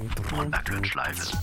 Untergrundschleife.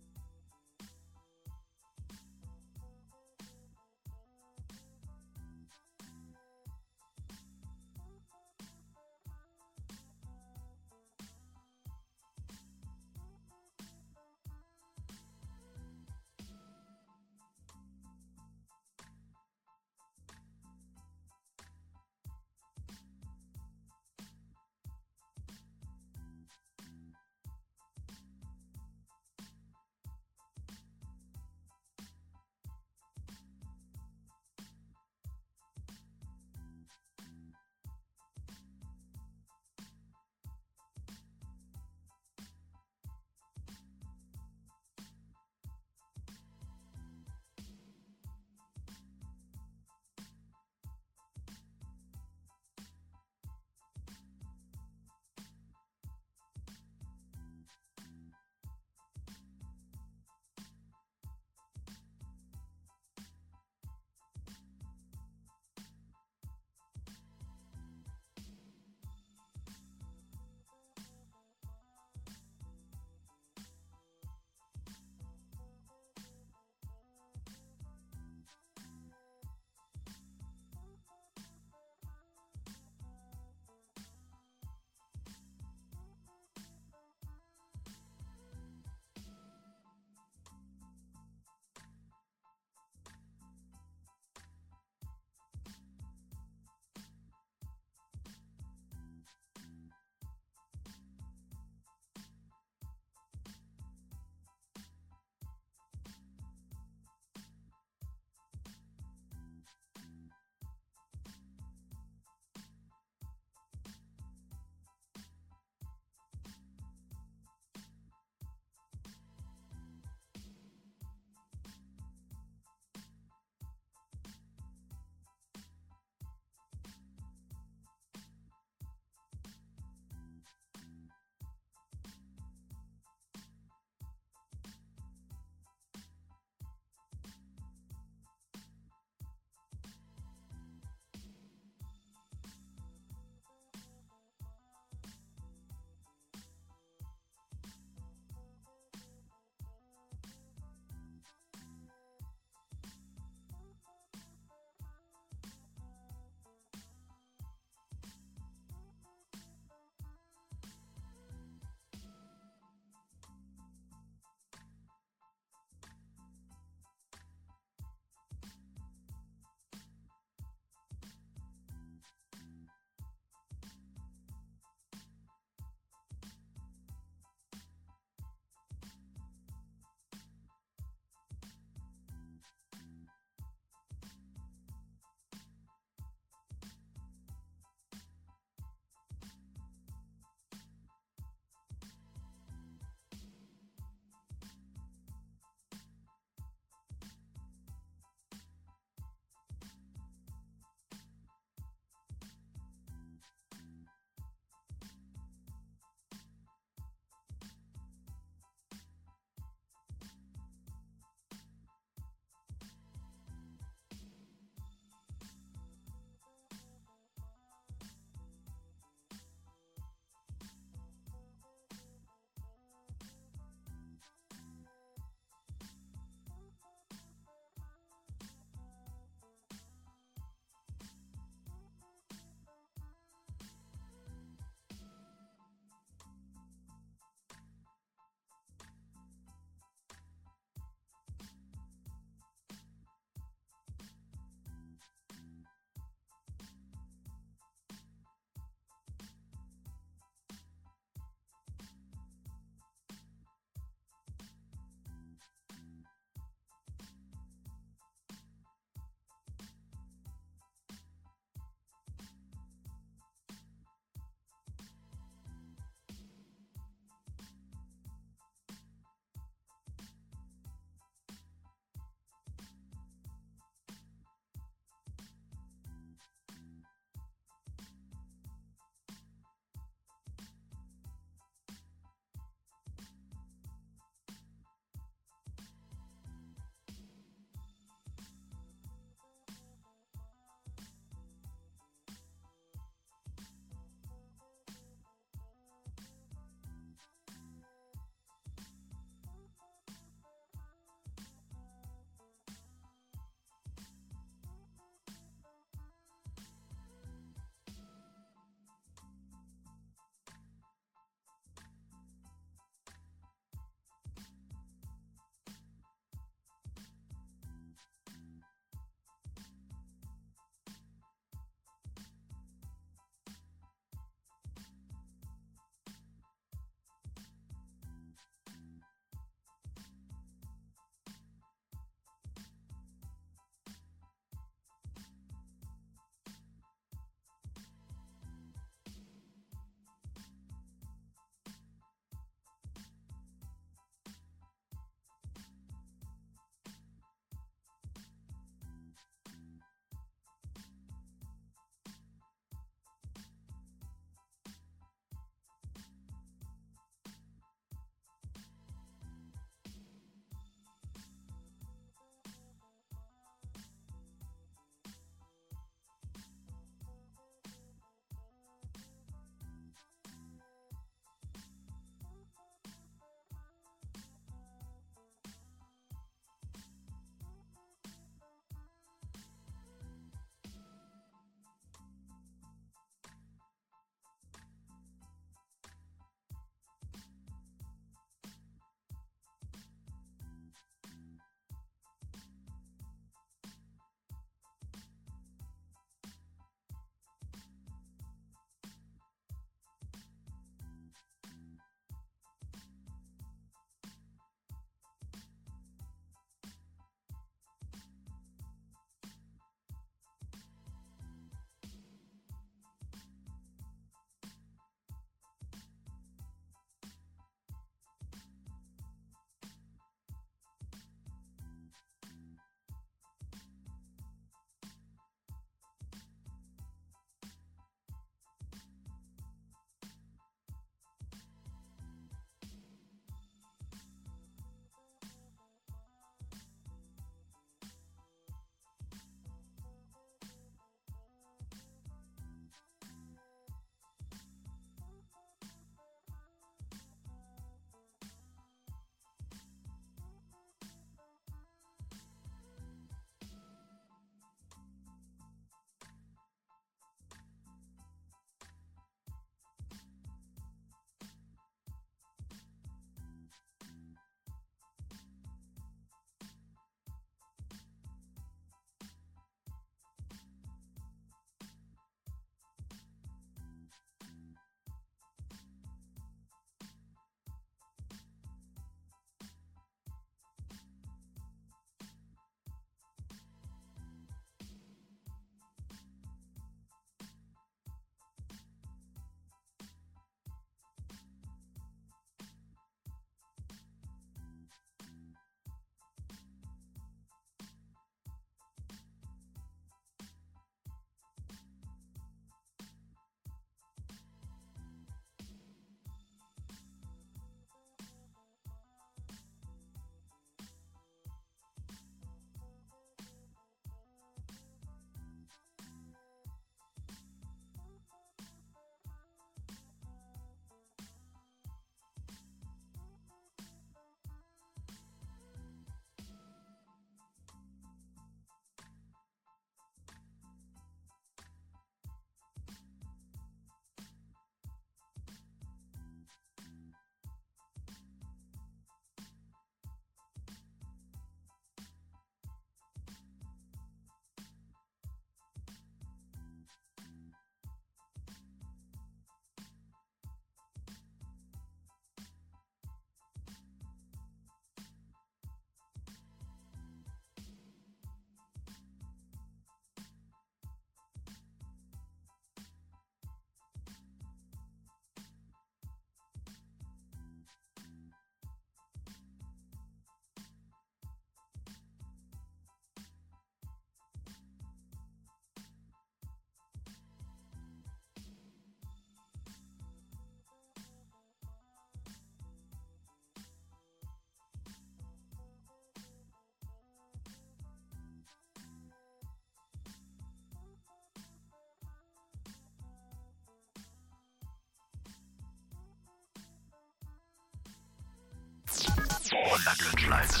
Backlunch Live.